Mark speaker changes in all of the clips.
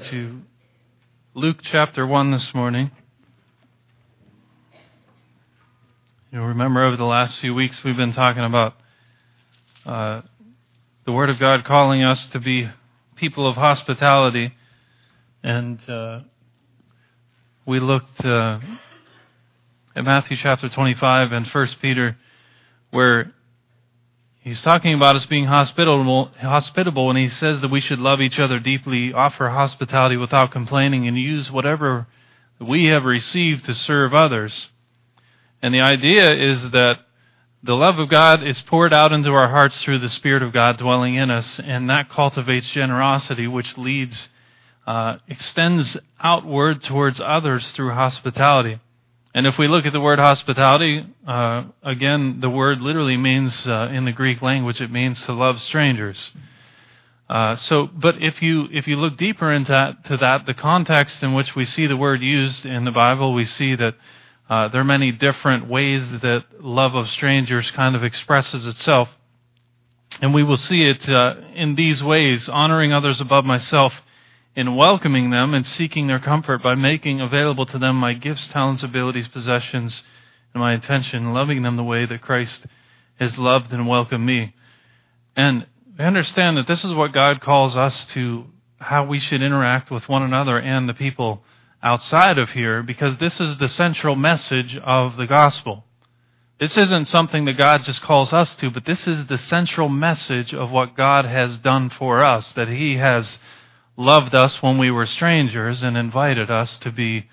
Speaker 1: to Luke chapter 1 this morning. You'll remember over the last few weeks we've been talking about uh, the Word of God calling us to be people of hospitality. And uh, we looked uh, at Matthew chapter 25 and 1 Peter, where He's talking about us being hospitable, hospitable when he says that we should love each other deeply, offer hospitality without complaining, and use whatever we have received to serve others. And the idea is that the love of God is poured out into our hearts through the Spirit of God dwelling in us, and that cultivates generosity, which leads, uh, extends outward towards others through hospitality. And if we look at the word hospitality, uh, again, the word literally means, uh, in the Greek language, it means to love strangers. Uh, so, but if you if you look deeper into that, that, the context in which we see the word used in the Bible, we see that uh, there are many different ways that love of strangers kind of expresses itself, and we will see it uh, in these ways: honoring others above myself, in welcoming them and seeking their comfort by making available to them my gifts, talents, abilities, possessions, and my attention, loving them the way that Christ has loved and welcomed me. And we understand that this is what God calls us to how we should interact with one another and the people outside of here because this is the central message of the gospel. This isn't something that God just calls us to, but this is the central message of what God has done for us, that He has loved us when we were strangers and invited us to be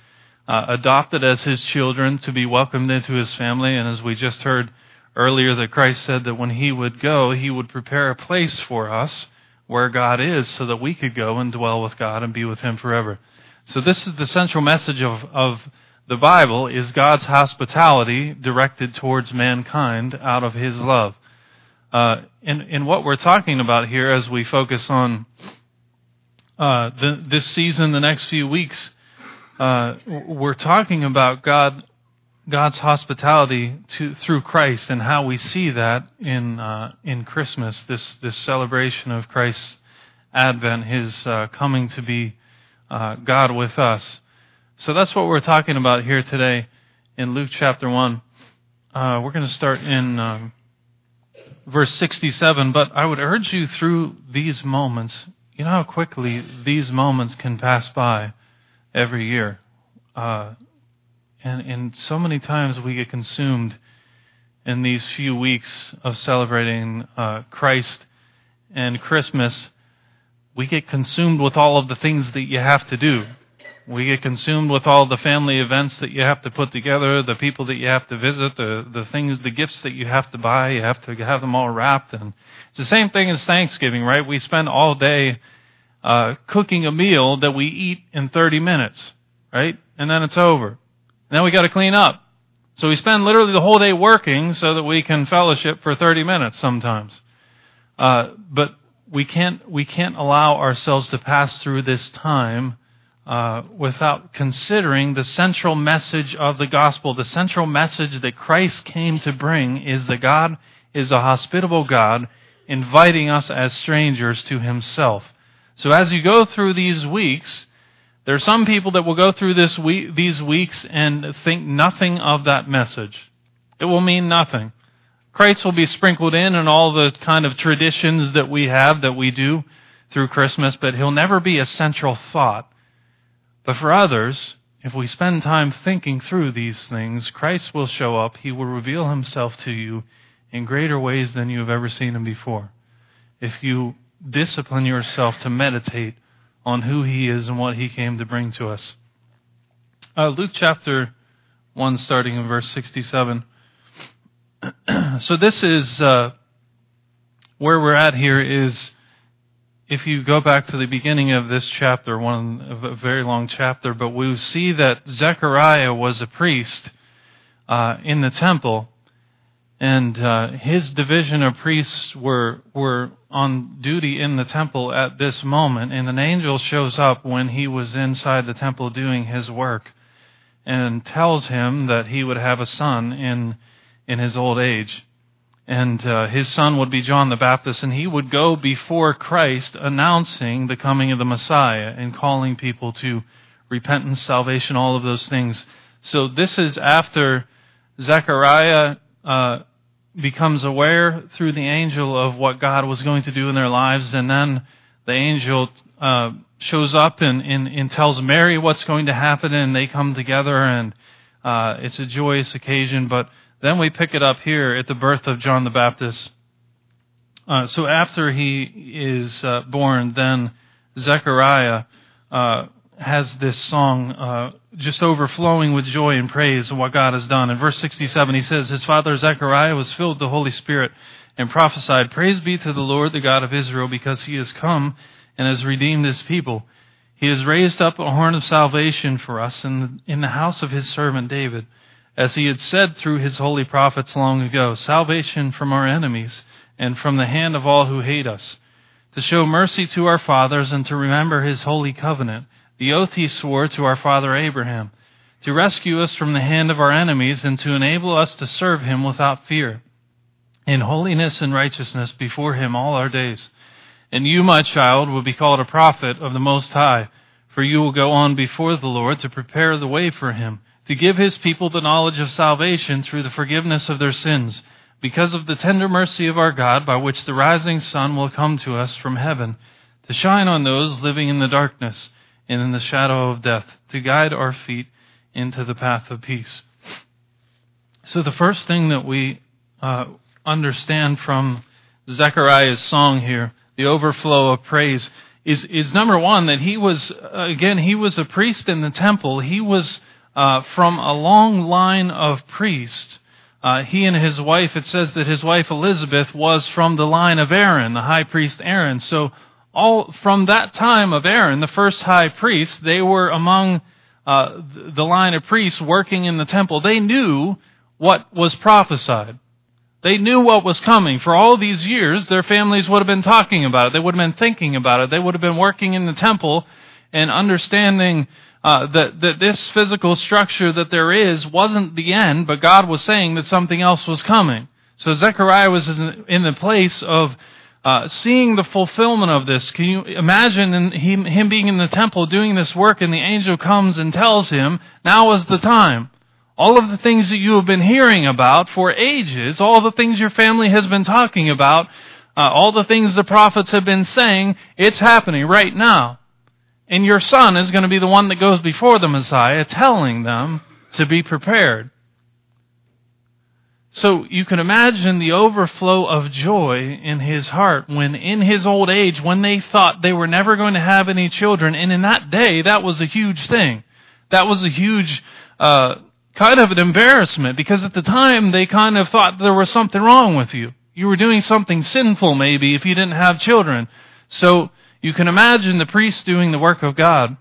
Speaker 1: uh, adopted as his children, to be welcomed into his family. And as we just heard earlier, that Christ said that when he would go, he would prepare a place for us where God is so that we could go and dwell with God and be with him forever. So this is the central message of, of the Bible is God's hospitality directed towards mankind out of his love. Uh, in, in what we're talking about here as we focus on uh, the, this season, the next few weeks, uh, we're talking about God, God's hospitality to, through Christ and how we see that in uh, in Christmas, this this celebration of Christ's advent, His uh, coming to be uh, God with us. So that's what we're talking about here today in Luke chapter one. We're going to start in um, verse 67, but I would urge you through these moments you know how quickly these moments can pass by every year. Uh, and, and so many times we get consumed in these few weeks of celebrating uh, Christ and Christmas. We get consumed with all of the things that you have to do. We get consumed with all the family events that you have to put together, the people that you have to visit, the, the things, the gifts that you have to buy. You have to have them all wrapped. And it's the same thing as Thanksgiving, right? We spend all day uh, cooking a meal that we eat in 30 minutes, right? And then it's over. And then we got to clean up. So we spend literally the whole day working so that we can fellowship for 30 minutes sometimes. Uh, but we can't we can't allow ourselves to pass through this time uh, without considering the central message of the gospel. The central message that Christ came to bring is that God is a hospitable God, inviting us as strangers to Himself. So as you go through these weeks, there are some people that will go through this week, these weeks and think nothing of that message. It will mean nothing. Christ will be sprinkled in and all the kind of traditions that we have that we do through Christmas, but he'll never be a central thought but for others, if we spend time thinking through these things, Christ will show up. He will reveal himself to you in greater ways than you have ever seen him before. If you discipline yourself to meditate on who he is and what he came to bring to us. Uh, Luke chapter 1, starting in verse 67. so this is uh, where we're at here is if you go back to the beginning of this chapter, one of a very long chapter, but we see that Zechariah was a priest uh, in the temple, and uh, his division of priests were were on duty in the temple at this moment, and an angel shows up when he was inside the temple doing his work, and tells him that he would have a son in in his old age. And uh, his son would be John the Baptist, and he would go before Christ announcing the coming of the Messiah and calling people to repentance, salvation, all of those things. So this is after Zechariah uh, becomes aware through the angel of what God was going to do in their lives, and then the angel uh, shows up and, and, and, tells Mary what's going to happen, and they come together, and uh, it's a joyous occasion. But then we pick it up here at the birth of John the Baptist. Uh, so after he is uh, born, then Zechariah uh, has this song uh, just overflowing with joy and praise of what God has done. In verse 67, he says, His father Zechariah was filled with the Holy Spirit and prophesied, Praise be to the Lord, the God of Israel, because he has come and has redeemed his people. He has raised up a horn of salvation for us in the, in the house of his servant David as he had said through his holy prophets long ago, salvation from our enemies and from the hand of all who hate us, to show mercy to our fathers and to remember his holy covenant, the oath he swore to our father Abraham, to rescue us from the hand of our enemies and to enable us to serve him without fear, in holiness and righteousness before him all our days. And you, my child, will be called a prophet of the Most High, for you will go on before the Lord to prepare the way for him to give his people the knowledge of salvation through the forgiveness of their sins, because of the tender mercy of our God, by which the rising sun will come to us from heaven, to shine on those living in the darkness and in the shadow of death, to guide our feet into the path of peace. So, the first thing that we uh, understand from Zechariah's song here, the overflow of praise, is, is number one, that he was, uh, again, he was a priest in the temple. He was uh, from a long line of priests. Uh, he and his wife, it says that his wife Elizabeth was from the line of Aaron, the high priest Aaron. So all from that time of Aaron, the first high priest, they were among uh, the line of priests working in the temple. They knew what was prophesied. They knew what was coming. For all these years, their families would have been talking about it. They would have been thinking about it. They would have been working in the temple and understanding uh, that, that this physical structure that there is wasn't the end, but God was saying that something else was coming. So Zechariah was in the place of uh, seeing the fulfillment of this. Can you imagine him, him being in the temple doing this work and the angel comes and tells him, now is the time. All of the things that you have been hearing about for ages, all the things your family has been talking about, uh, all the things the prophets have been saying, it's happening right now. And your son is going to be the one that goes before the Messiah telling them to be prepared. So you can imagine the overflow of joy in his heart when in his old age, when they thought they were never going to have any children, and in that day, that was a huge thing. That was a huge, uh, kind of an embarrassment because at the time they kind of thought there was something wrong with you. You were doing something sinful maybe if you didn't have children. So you can imagine the priest doing the work of God.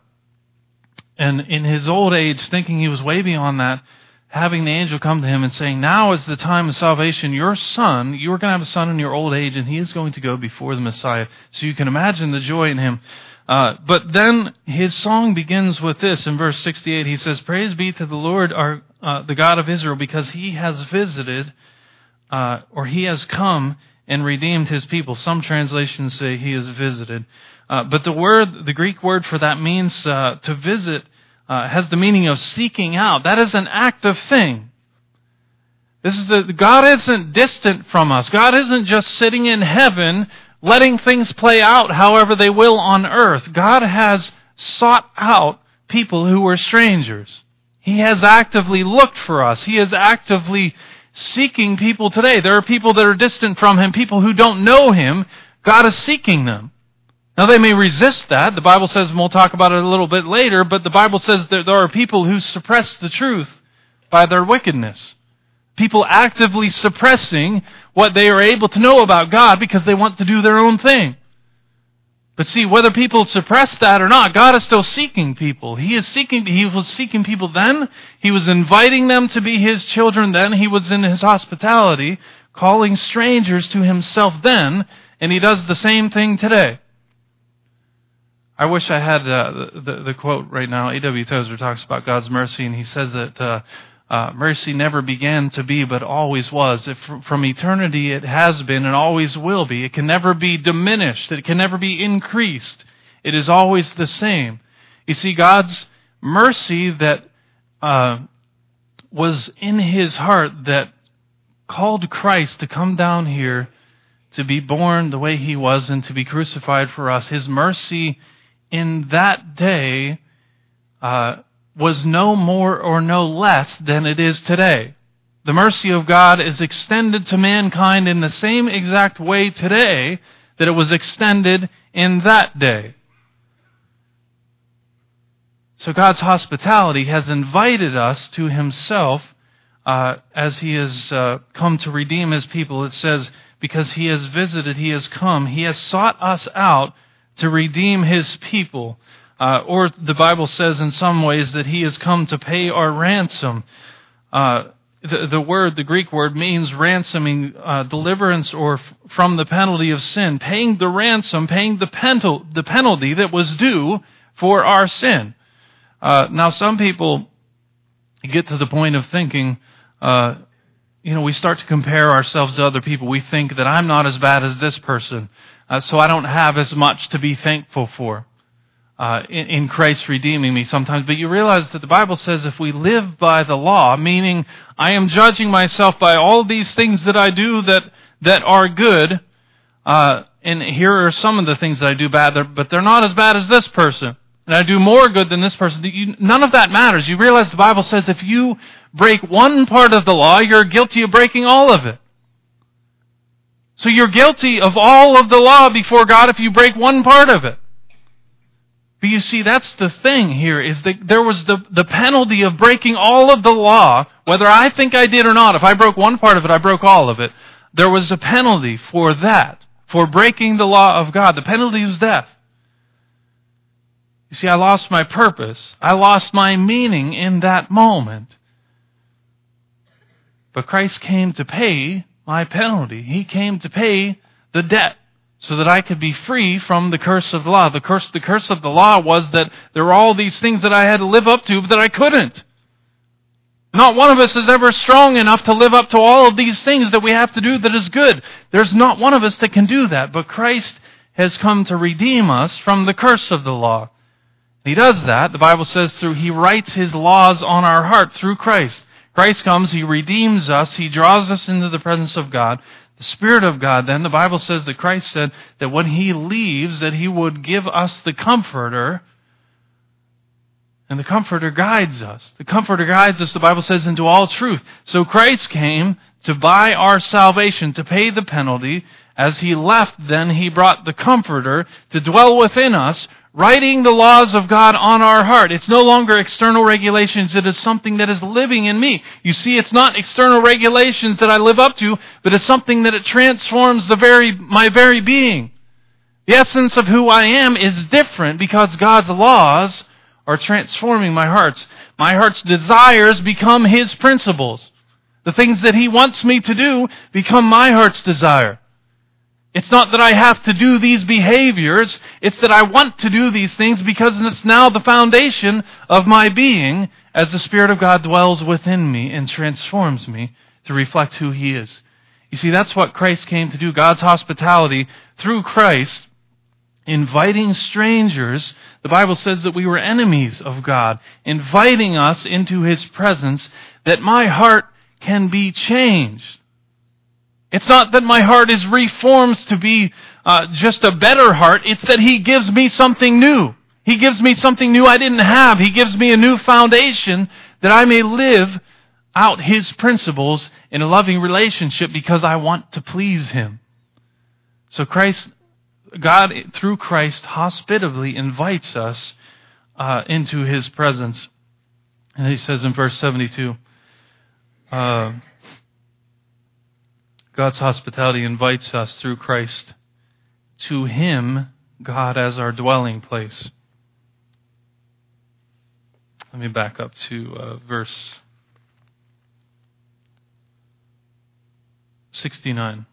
Speaker 1: And in his old age, thinking he was way beyond that, having the angel come to him and saying, Now is the time of salvation. Your son, you are going to have a son in your old age, and he is going to go before the Messiah. So you can imagine the joy in him. Uh, but then his song begins with this in verse 68. He says, Praise be to the Lord, our, uh, the God of Israel, because he has visited, uh, or he has come and redeemed his people. Some translations say he has visited. Uh, but the word, the Greek word for that means uh, to visit, uh, has the meaning of seeking out. That is an active thing. This is a, God isn't distant from us. God isn't just sitting in heaven letting things play out however they will on earth. God has sought out people who were strangers. He has actively looked for us. He is actively seeking people today. There are people that are distant from Him, people who don't know Him. God is seeking them. Now they may resist that. The Bible says, and we'll talk about it a little bit later, but the Bible says that there are people who suppress the truth by their wickedness. People actively suppressing what they are able to know about God because they want to do their own thing. But see, whether people suppress that or not, God is still seeking people. He is seeking, He was seeking people then. He was inviting them to be His children then. He was in His hospitality, calling strangers to Himself then, and He does the same thing today. I wish I had uh, the, the, quote right now. A.W. Tozer talks about God's mercy, and he says that uh, uh, mercy never began to be, but always was. If from eternity it has been and always will be. It can never be diminished. It can never be increased. It is always the same. You see, God's mercy that uh, was in His heart that called Christ to come down here to be born the way He was and to be crucified for us. His mercy in that day. Uh, was no more or no less than it is today. The mercy of God is extended to mankind in the same exact way today that it was extended in that day. So God's hospitality has invited us to Himself uh, as He has uh, come to redeem His people. It says, because He has visited, He has come, He has sought us out to redeem His people. Uh, or the Bible says in some ways that he has come to pay our ransom. Uh, the, the, word, the Greek word, means ransoming, uh, deliverance or f- from the penalty of sin, paying the ransom, paying the, penal- the penalty that was due for our sin. Uh, now, some people get to the point of thinking, uh, you know, we start to compare ourselves to other people. We think that I'm not as bad as this person, uh, so I don't have as much to be thankful for uh, in, in Christ redeeming me sometimes. But you realize that the Bible says if we live by the law, meaning I am judging myself by all these things that I do that, that are good, uh, and here are some of the things that I do bad, but they're not as bad as this person. And I do more good than this person. You, none of that matters. You realize the Bible says if you break one part of the law, you're guilty of breaking all of it. So you're guilty of all of the law before God if you break one part of it. But you see, that's the thing here, is that there was the, the penalty of breaking all of the law, whether I think I did or not. If I broke one part of it, I broke all of it. There was a penalty for that, for breaking the law of God. The penalty was death. You see, I lost my purpose. I lost my meaning in that moment. But Christ came to pay my penalty. He came to pay the debt so that I could be free from the curse of the law. The curse, the curse of the law was that there were all these things that I had to live up to, but that I couldn't. Not one of us is ever strong enough to live up to all of these things that we have to do that is good. There's not one of us that can do that, but Christ has come to redeem us from the curse of the law. He does that, the Bible says, through He writes His laws on our heart through Christ. Christ comes, He redeems us, He draws us into the presence of God, the Spirit of God, then, the Bible says that Christ said that when He leaves, that He would give us the Comforter, and the Comforter guides us. The Comforter guides us, the Bible says, into all truth. So Christ came to buy our salvation, to pay the penalty. As He left, then He brought the Comforter to dwell within us, writing the laws of God on our heart. It's no longer external regulations. It is something that is living in me. You see, it's not external regulations that I live up to, but it's something that it transforms the very, my very being. The essence of who I am is different because God's laws are transforming my hearts. My heart's desires become His principles. The things that He wants me to do become my heart's desire. It's not that I have to do these behaviors. It's that I want to do these things because it's now the foundation of my being as the Spirit of God dwells within me and transforms me to reflect who He is. You see, that's what Christ came to do. God's hospitality through Christ, inviting strangers. The Bible says that we were enemies of God, inviting us into His presence that my heart can be changed. It's not that my heart is reformed to be uh, just a better heart. It's that He gives me something new. He gives me something new I didn't have. He gives me a new foundation that I may live out His principles in a loving relationship because I want to please Him. So Christ, God, through Christ, hospitably invites us uh, into His presence. And He says in verse 72, uh, God's hospitality invites us through Christ to Him, God, as our dwelling place. Let me back up to uh, verse 69.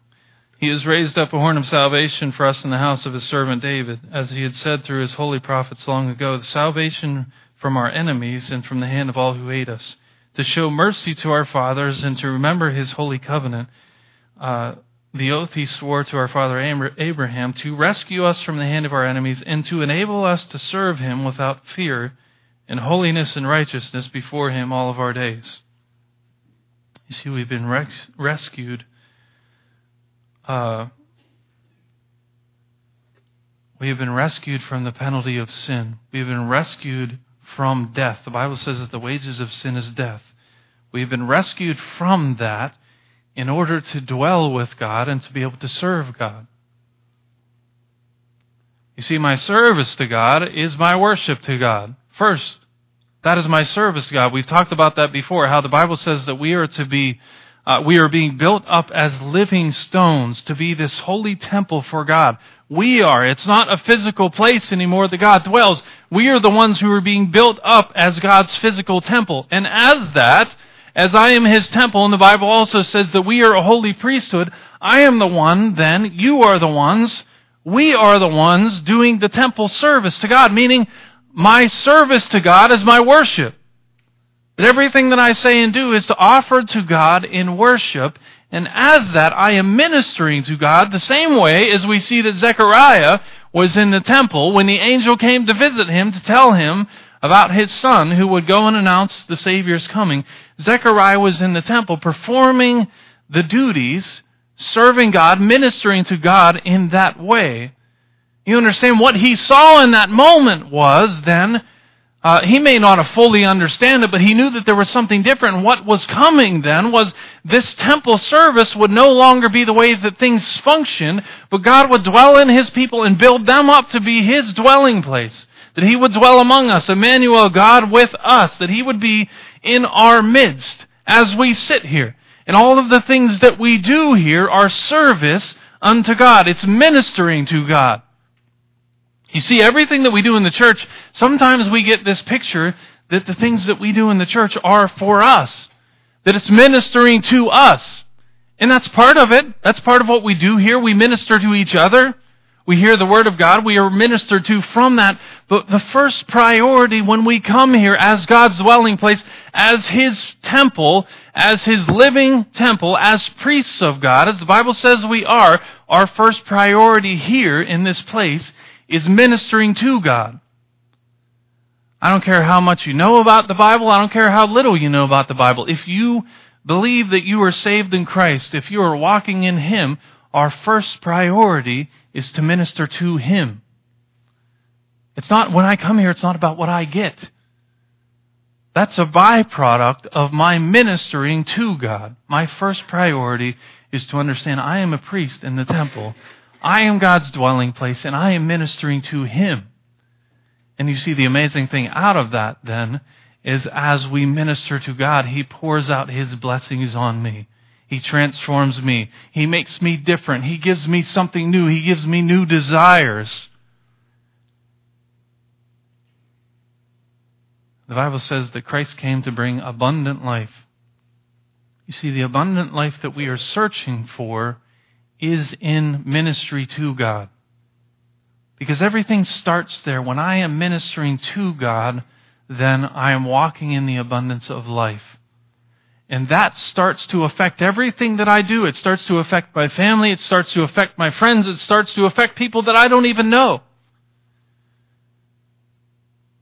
Speaker 1: He has raised up a horn of salvation for us in the house of his servant David, as he had said through his holy prophets long ago, the salvation from our enemies and from the hand of all who hate us to show mercy to our fathers and to remember his holy covenant, uh, the oath he swore to our father Abraham to rescue us from the hand of our enemies and to enable us to serve him without fear in holiness and righteousness before him all of our days. You see, we've been res- rescued. Uh, we have been rescued from the penalty of sin. We have been rescued from death. The Bible says that the wages of sin is death. We have been rescued from that in order to dwell with God and to be able to serve God. You see, my service to God is my worship to God. First, that is my service to God. We've talked about that before, how the Bible says that we are to be, uh, we are being built up as living stones to be this holy temple for God. We are. It's not a physical place anymore that God dwells. We are the ones who are being built up as God's physical temple. And as that, as I am his temple, and the Bible also says that we are a holy priesthood, I am the one then, you are the ones, we are the ones doing the temple service to God, meaning my service to God is my worship. That everything that I say and do is to offer to God in worship, and as that I am ministering to God the same way as we see that Zechariah was in the temple when the angel came to visit him to tell him about his son who would go and announce the Savior's coming. Zechariah was in the temple performing the duties, serving God, ministering to God in that way. You understand what he saw in that moment was then, uh, he may not have fully understand it, but he knew that there was something different. What was coming then was this temple service would no longer be the way that things functioned, but God would dwell in his people and build them up to be his dwelling place that he would dwell among us, Emmanuel, God with us, that he would be in our midst as we sit here. And all of the things that we do here are service unto God. It's ministering to God. You see, everything that we do in the church, sometimes we get this picture that the things that we do in the church are for us, that it's ministering to us. And that's part of it. That's part of what we do here. We minister to each other. We hear the Word of God. We are ministered to from that. But the first priority when we come here as God's dwelling place, as His temple, as His living temple, as priests of God, as the Bible says we are, our first priority here in this place is ministering to God. I don't care how much you know about the Bible. I don't care how little you know about the Bible. If you believe that you are saved in Christ, if you are walking in Him, our first priority is to minister to Him. It's not, when I come here, it's not about what I get. That's a byproduct of my ministering to God. My first priority is to understand I am a priest in the temple. I am God's dwelling place and I am ministering to Him. And you see, the amazing thing out of that then is as we minister to God, He pours out His blessings on me. He transforms me. He makes me different. He gives me something new. He gives me new desires. The Bible says that Christ came to bring abundant life. You see, the abundant life that we are searching for is in ministry to God. Because everything starts there. When I am ministering to God, then I am walking in the abundance of life. And that starts to affect everything that I do. It starts to affect my family. It starts to affect my friends. It starts to affect people that I don't even know.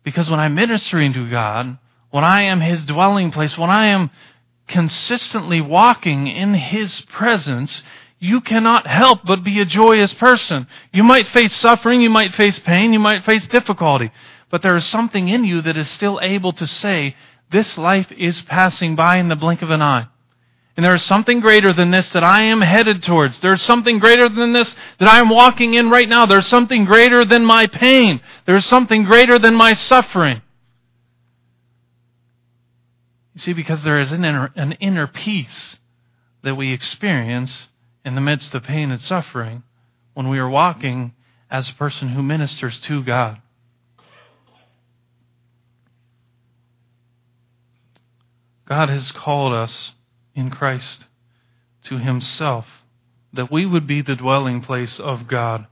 Speaker 1: Because when I'm ministering to God, when I am His dwelling place, when I am consistently walking in His presence, you cannot help but be a joyous person. You might face suffering, you might face pain, you might face difficulty, but there is something in you that is still able to say, this life is passing by in the blink of an eye. And there is something greater than this that I am headed towards. There's something greater than this that I am walking in right now. There's something greater than my pain. There's something greater than my suffering. You see, because there is an inner, an inner peace that we experience in the midst of pain and suffering when we are walking as a person who ministers to God. God has called us in Christ to Himself, that we would be the dwelling place of God.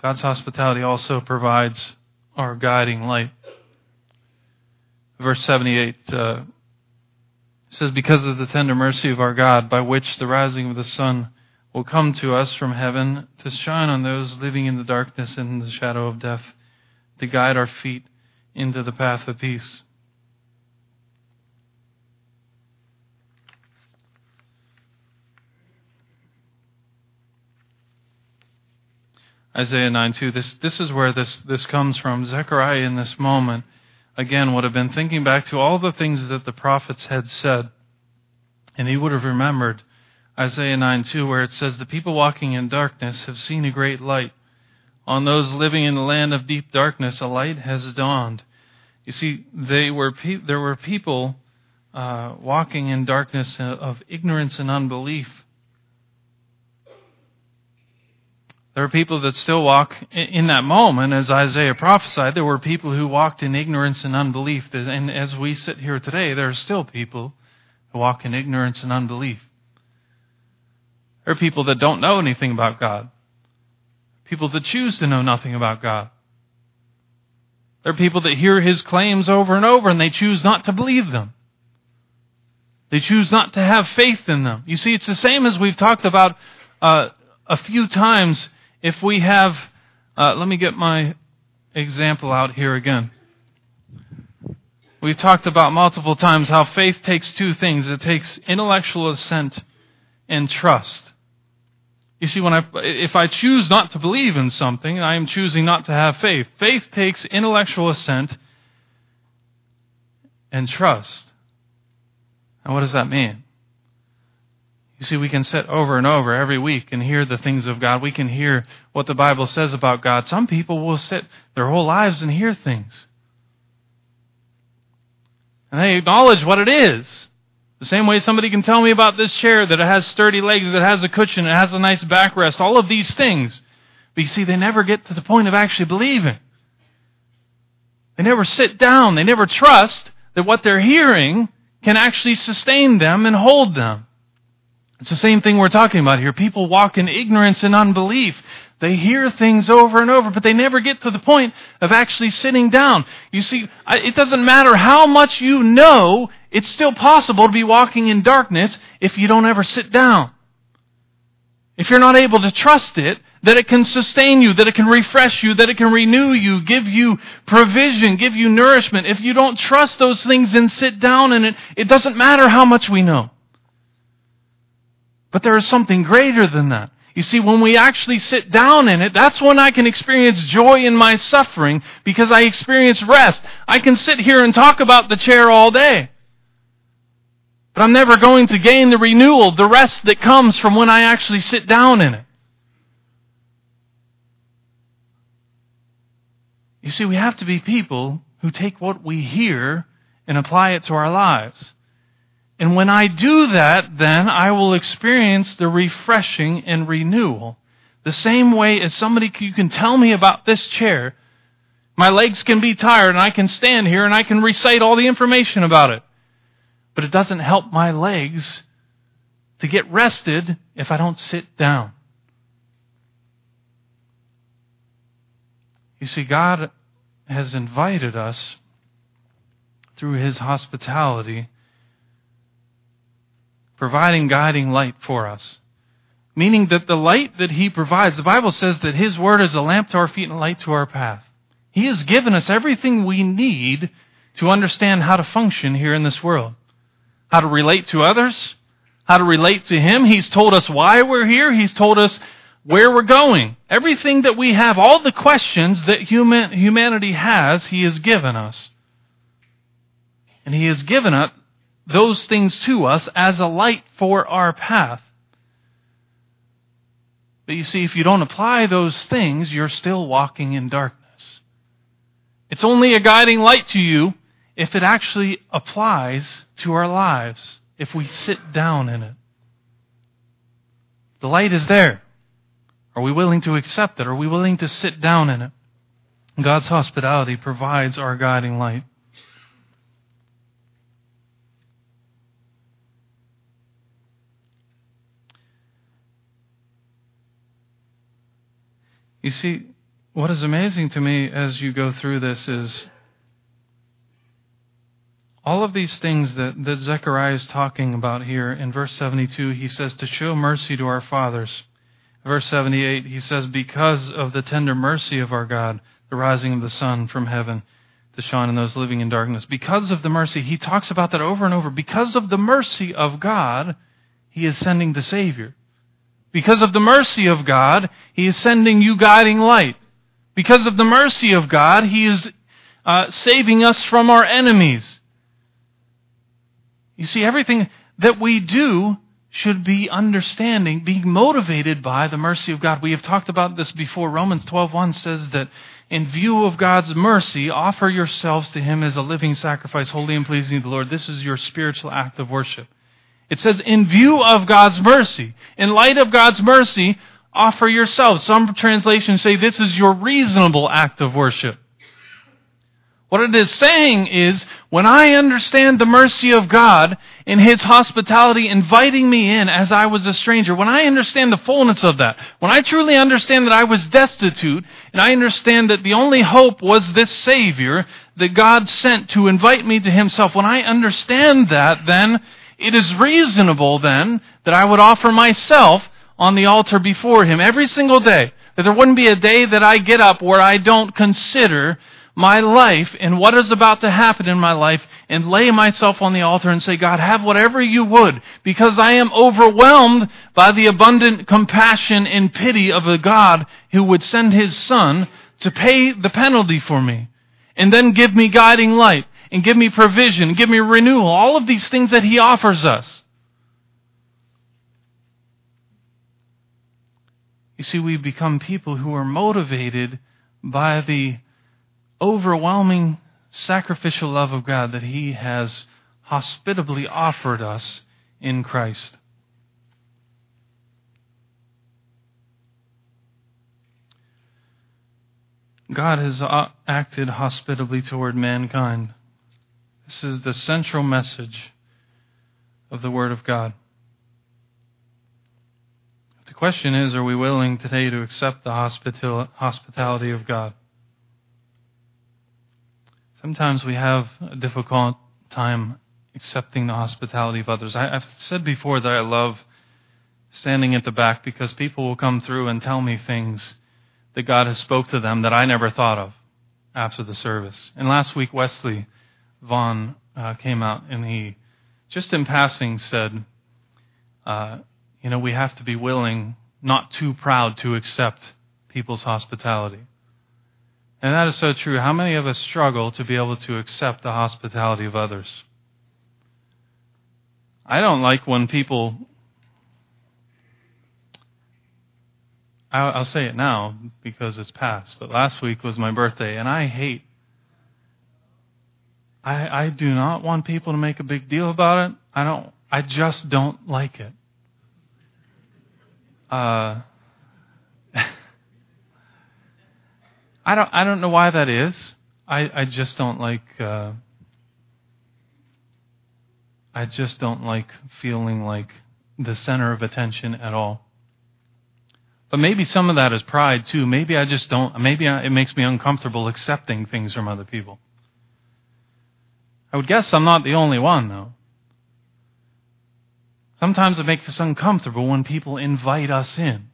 Speaker 1: God's hospitality also provides our guiding light. verse 78 uh, says, Because of the tender mercy of our God, by which the rising of the sun will come to us from heaven to shine on those living in the darkness and in the shadow of death, to guide our feet into the path of peace. Isaiah 9 2. This, this is where this, this comes from. Zechariah, in this moment, again, would have been thinking back to all the things that the prophets had said. And he would have remembered Isaiah 9 2, where it says, The people walking in darkness have seen a great light. On those living in the land of deep darkness, a light has dawned. You see, they were pe- there were people uh, walking in darkness of ignorance and unbelief There are people that still walk in that moment, as Isaiah prophesied. There were people who walked in ignorance and unbelief. And as we sit here today, there are still people who walk in ignorance and unbelief. There are people that don't know anything about God. People that choose to know nothing about God. There are people that hear his claims over and over and they choose not to believe them. They choose not to have faith in them. You see, it's the same as we've talked about uh, a few times if we have, uh, let me get my example out here again. We've talked about multiple times how faith takes two things it takes intellectual assent and trust. You see, when I, if I choose not to believe in something, I am choosing not to have faith. Faith takes intellectual assent and trust. And what does that mean? You see, we can sit over and over every week and hear the things of God. We can hear what the Bible says about God. Some people will sit their whole lives and hear things. And they acknowledge what it is. The same way somebody can tell me about this chair that it has sturdy legs, that it has a cushion, it has a nice backrest, all of these things. But you see, they never get to the point of actually believing. They never sit down. They never trust that what they're hearing can actually sustain them and hold them. It's the same thing we're talking about here. People walk in ignorance and unbelief. They hear things over and over, but they never get to the point of actually sitting down. You see, it doesn't matter how much you know, it's still possible to be walking in darkness if you don't ever sit down. If you're not able to trust it, that it can sustain you, that it can refresh you, that it can renew you, give you provision, give you nourishment. If you don't trust those things and sit down in it, it doesn't matter how much we know. But there is something greater than that. You see, when we actually sit down in it, that's when I can experience joy in my suffering because I experience rest. I can sit here and talk about the chair all day. But I'm never going to gain the renewal, the rest that comes from when I actually sit down in it. You see, we have to be people who take what we hear and apply it to our lives. And when I do that, then I will experience the refreshing and renewal. The same way as somebody, you can tell me about this chair. My legs can be tired and I can stand here and I can recite all the information about it. But it doesn't help my legs to get rested if I don't sit down. You see, God has invited us through His hospitality providing guiding light for us. Meaning that the light that He provides, the Bible says that His Word is a lamp to our feet and light to our path. He has given us everything we need to understand how to function here in this world. How to relate to others, how to relate to Him. He's told us why we're here. He's told us where we're going. Everything that we have, all the questions that human, humanity has, He has given us. And He has given it those things to us as a light for our path. But you see, if you don't apply those things, you're still walking in darkness. It's only a guiding light to you if it actually applies to our lives, if we sit down in it. The light is there. Are we willing to accept it? Are we willing to sit down in it? God's hospitality provides our guiding light. You see, what is amazing to me as you go through this is all of these things that, that Zechariah is talking about here in verse 72, he says, to show mercy to our fathers. Verse 78, he says, because of the tender mercy of our God, the rising of the sun from heaven to shine on those living in darkness. Because of the mercy, he talks about that over and over. Because of the mercy of God, he is sending the Savior. Because of the mercy of God, he is sending you guiding light. Because of the mercy of God, he is uh, saving us from our enemies. You see, everything that we do should be understanding, being motivated by the mercy of God. We have talked about this before. Romans 12:1 says that in view of God's mercy, offer yourselves to him as a living sacrifice, holy and pleasing to the Lord. This is your spiritual act of worship. It says in view of God's mercy, in light of God's mercy, offer yourselves. Some translations say this is your reasonable act of worship. What it is saying is, when I understand the mercy of God in His hospitality inviting me in as I was a stranger, when I understand the fullness of that, when I truly understand that I was destitute, and I understand that the only hope was this Savior that God sent to invite me to Himself, when I understand that, then it is reasonable then that I would offer myself on the altar before Him every single day. That there wouldn't be a day that I get up where I don't consider my life and what is about to happen in my life and lay myself on the altar and say, God, have whatever you would, because I am overwhelmed by the abundant compassion and pity of a God who would send his Son to pay the penalty for me and then give me guiding light and give me provision, give me renewal, all of these things that he offers us. You see, we become people who are motivated by the overwhelming sacrificial love of God that He has hospitably offered us in Christ. God has uh, acted hospitably toward mankind. This is the central message of the Word of God. The question is are we willing today to accept the hospitality of God? Sometimes we have a difficult time accepting the hospitality of others. I, have said before that I love standing at the back because people will come through and tell me things that God has spoke to them that I never thought of after the service. And last week, Wesley Vaughn uh, came out and he, just in passing, said, uh, you know, we have to be willing, not too proud to accept people's hospitality. And that is so true. How many of us struggle to be able to accept the hospitality of others? I don't like when people. I'll, say it now because it's past, but last week was my birthday, and I hate. I, I do not want people to make a big deal about it. I don't. I just don't like it. Uh, I don't I don't know why that is. I I just don't like uh, I just don't like feeling like the center of attention at all. But maybe some of that is pride too. Maybe I just don't. Maybe I, it makes me uncomfortable accepting things from other people. I would guess I'm not the only one though. Sometimes it makes us uncomfortable when people invite us in.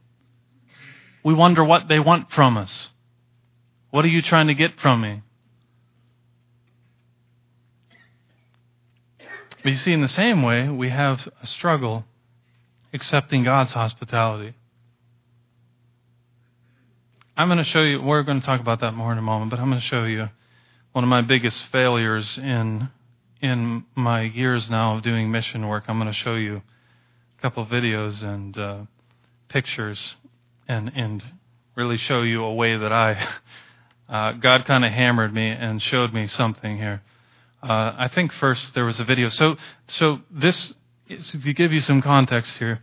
Speaker 1: We wonder what they want from us. What are you trying to get from me? But you see, in the same way, we have a struggle accepting God's hospitality. I'm going to show you, we're going to talk about that more in a moment, but I'm going to show you one of my biggest failures in, in my years now of doing mission work. I'm going to show you a couple videos and uh, pictures and, and really show you a way that I uh, God kind of hammered me and showed me something here. Uh, I think first there was a video. So, so this is, to give you some context here.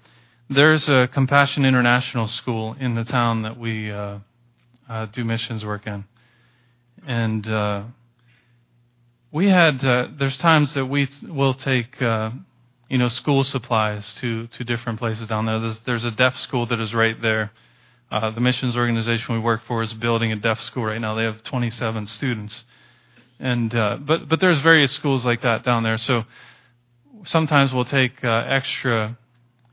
Speaker 1: There's a Compassion International school in the town that we uh, uh do missions work in, and uh, we had. Uh, there's times that we will take. Uh, you know, school supplies to, to different places down there. There's, there's a deaf school that is right there uh, the missions organization we work for is building a deaf school right now. They have 27 students. And uh, but but there's various schools like that down there. So sometimes we'll take uh, extra,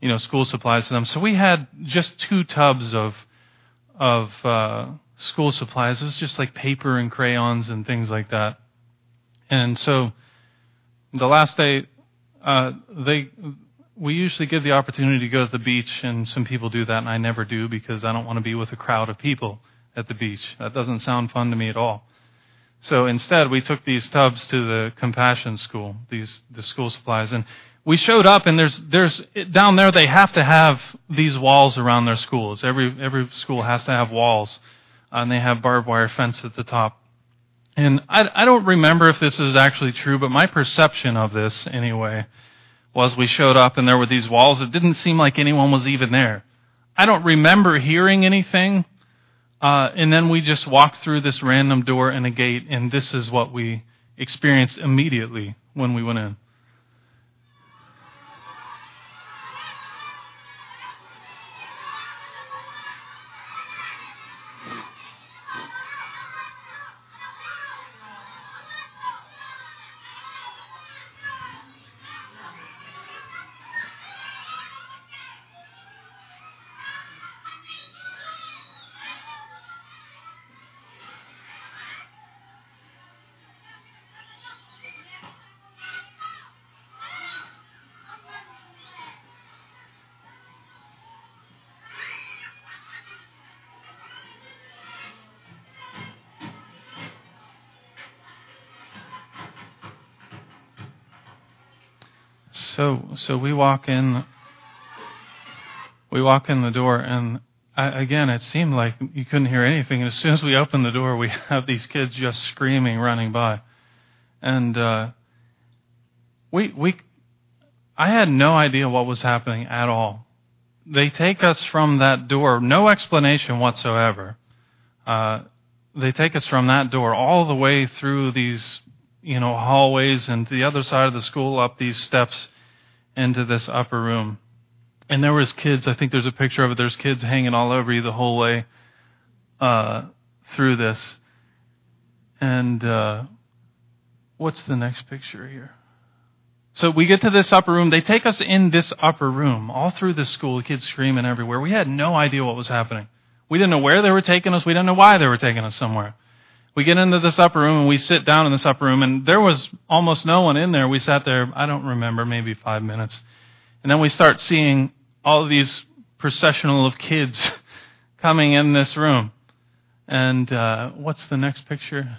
Speaker 1: you know, school supplies to them. So we had just two tubs of of uh, school supplies. It was just like paper and crayons and things like that. And so the last day, uh, they we usually give the opportunity to go to the beach, and some people do that, and I never do because I don't want to be with a crowd of people at the beach. That doesn't sound fun to me at all. So instead, we took these tubs to the compassion school, these the school supplies, and we showed up. And there's there's down there they have to have these walls around their schools. Every every school has to have walls, and they have barbed wire fence at the top. And I, I don't remember if this is actually true, but my perception of this anyway was we showed up and there were these walls. It didn't seem like anyone was even there. I don't remember hearing anything. Uh, and then we just walked through this random door and a gate, and this is what we experienced immediately when we went in. So, so we walk in. We walk in the door, and I, again, it seemed like you couldn't hear anything. And as soon as we open the door, we have these kids just screaming, running by, and uh, we we. I had no idea what was happening at all. They take us from that door, no explanation whatsoever. Uh, they take us from that door all the way through these, you know, hallways and to the other side of the school, up these steps into this upper room. And there was kids, I think there's a picture of it, there's kids hanging all over you the whole way uh, through this. And uh, what's the next picture here? So we get to this upper room. They take us in this upper room, all through the school, the kids screaming everywhere. We had no idea what was happening. We didn't know where they were taking us. We didn't know why they were taking us somewhere. We get into this upper room and we sit down in this upper room, and there was almost no one in there. We sat there, I don't remember, maybe five minutes. And then we start seeing all these processional of kids coming in this room. And uh, what's the next picture?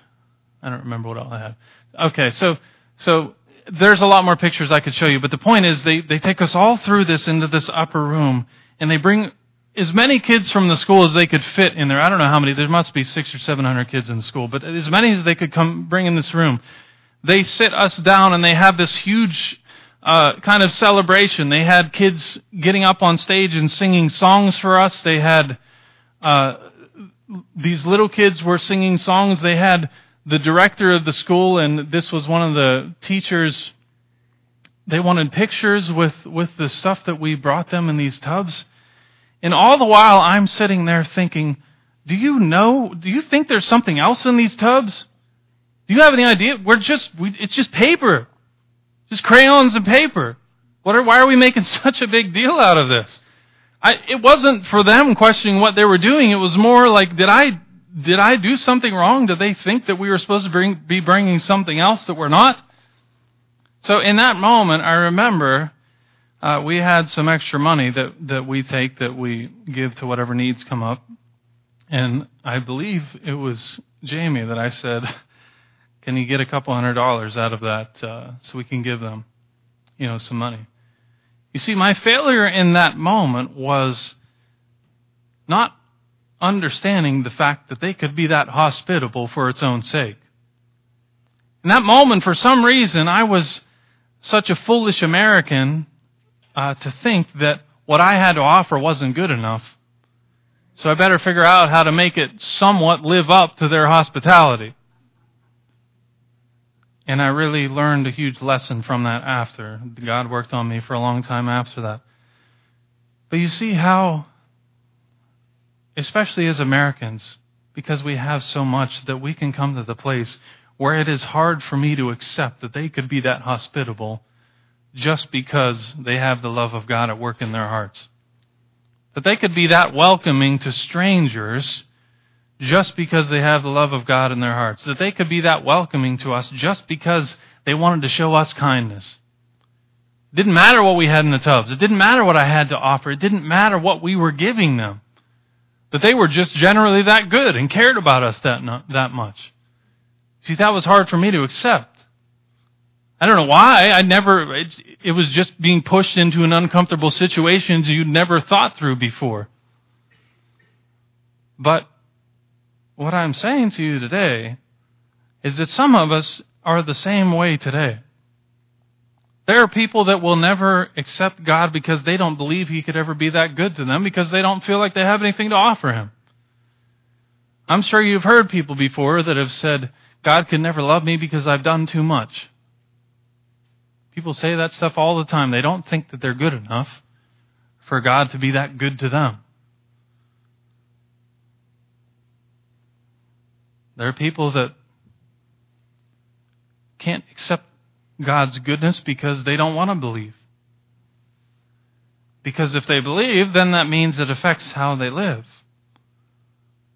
Speaker 1: I don't remember what all I have. Okay, so so there's a lot more pictures I could show you, but the point is they, they take us all through this into this upper room, and they bring as many kids from the school as they could fit in there. I don't know how many. There must be six or seven hundred kids in the school, but as many as they could come bring in this room. They sit us down and they have this huge uh, kind of celebration. They had kids getting up on stage and singing songs for us. They had uh, these little kids were singing songs. They had the director of the school, and this was one of the teachers. They wanted pictures with with the stuff that we brought them in these tubs. And all the while, I'm sitting there thinking, do you know, do you think there's something else in these tubs? Do you have any idea? We're just, we, it's just paper. Just crayons and paper. What are, why are we making such a big deal out of this? I, it wasn't for them questioning what they were doing. It was more like, did I, did I do something wrong? Did they think that we were supposed to bring, be bringing something else that we're not? So in that moment, I remember uh, we had some extra money that, that we take that we give to whatever needs come up. And I believe it was Jamie that I said, Can you get a couple hundred dollars out of that uh, so we can give them, you know, some money? You see, my failure in that moment was not understanding the fact that they could be that hospitable for its own sake. In that moment, for some reason, I was such a foolish American uh, to think that what I had to offer wasn't good enough. So I better figure out how to make it somewhat live up to their hospitality. And I really learned a huge lesson from that after. God worked on me for a long time after that. But you see how, especially as Americans, because we have so much, that we can come to the place where it is hard for me to accept that they could be that hospitable just because they have the love of God at work in their hearts. That they could be that welcoming to strangers just because they have the love of God in their hearts. That they could be that welcoming to us just because they wanted to show us kindness. It didn't matter what we had in the tubs. It didn't matter what I had to offer. It didn't matter what we were giving them. That they were just generally that good and cared about us that, that much. See, that was hard for me to accept. I don't know why. I never, it, it was just being pushed into an uncomfortable situation you'd never thought through before. But what I'm saying to you today is that some of us are the same way today. There are people that will never accept God because they don't believe He could ever be that good to them because they don't feel like they have anything to offer Him. I'm sure you've heard people before that have said, God could never love me because I've done too much. People say that stuff all the time. They don't think that they're good enough for God to be that good to them. There are people that can't accept God's goodness because they don't want to believe. Because if they believe, then that means it affects how they live.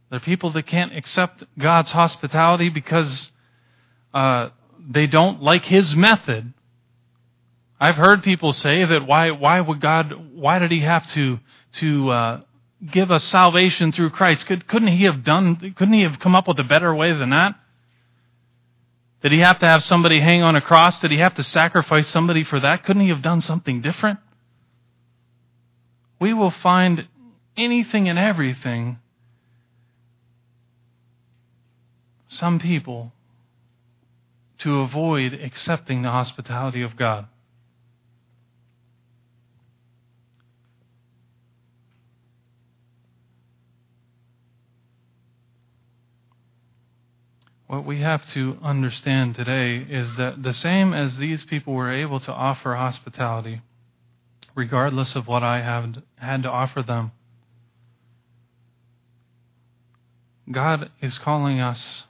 Speaker 1: There are people that can't accept God's hospitality because uh, they don't like His method. I've heard people say that why why would God why did He have to to uh, give us salvation through Christ? Could, couldn't He have done? Couldn't He have come up with a better way than that? Did He have to have somebody hang on a cross? Did He have to sacrifice somebody for that? Couldn't He have done something different? We will find anything and everything some people to avoid accepting the hospitality of God. What we have to understand today is that the same as these people were able to offer hospitality, regardless of what I have had to offer them, God is calling us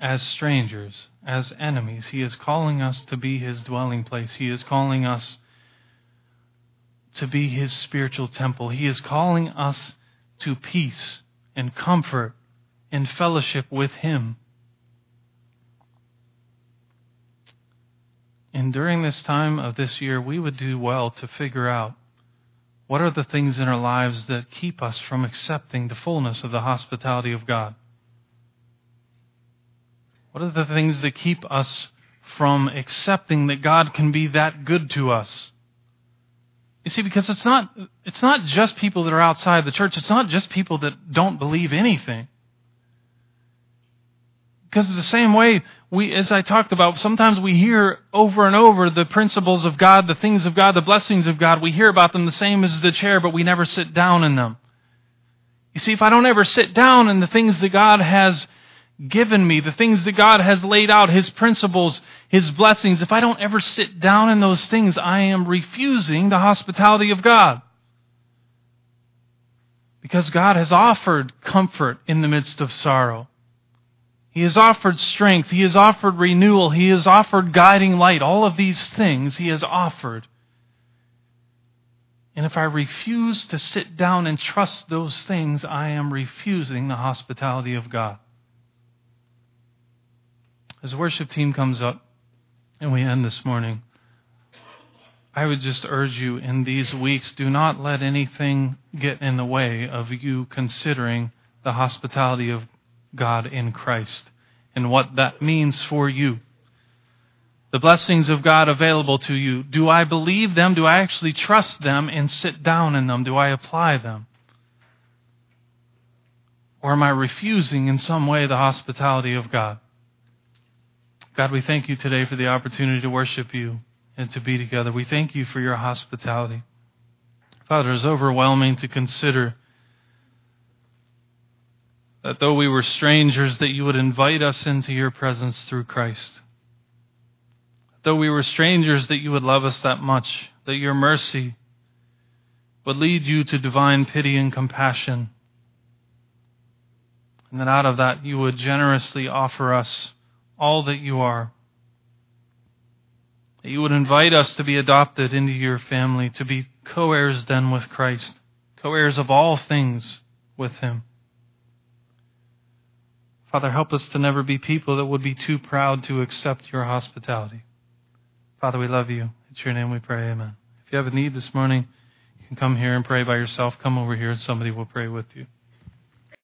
Speaker 1: as strangers, as enemies. He is calling us to be His dwelling place. He is calling us to be His spiritual temple. He is calling us to peace and comfort and fellowship with Him. And during this time of this year, we would do well to figure out what are the things in our lives that keep us from accepting the fullness of the hospitality of God. What are the things that keep us from accepting that God can be that good to us? You see, because it's not, it's not just people that are outside the church. It's not just people that don't believe anything. Because the same way we, as I talked about, sometimes we hear over and over the principles of God, the things of God, the blessings of God. We hear about them the same as the chair, but we never sit down in them. You see, if I don't ever sit down in the things that God has given me, the things that God has laid out, His principles, His blessings, if I don't ever sit down in those things, I am refusing the hospitality of God. Because God has offered comfort in the midst of sorrow. He has offered strength. He has offered renewal. He has offered guiding light. All of these things He has offered. And if I refuse to sit down and trust those things, I am refusing the hospitality of God. As the worship team comes up and we end this morning, I would just urge you in these weeks do not let anything get in the way of you considering the hospitality of God in Christ and what that means for you. The blessings of God available to you. Do I believe them? Do I actually trust them and sit down in them? Do I apply them? Or am I refusing in some way the hospitality of God? God, we thank you today for the opportunity to worship you and to be together. We thank you for your hospitality. Father, it's overwhelming to consider that though we were strangers, that you would invite us into your presence through Christ. Though we were strangers, that you would love us that much, that your mercy would lead you to divine pity and compassion And that out of that you would generously offer us all that you are. That you would invite us to be adopted into your family, to be co heirs then with Christ, co heirs of all things with Him. Father, help us to never be people that would be too proud to accept your hospitality. Father, we love you. It's your name we pray. Amen. If you have a need this morning, you can come here and pray by yourself. Come over here and somebody will pray with you.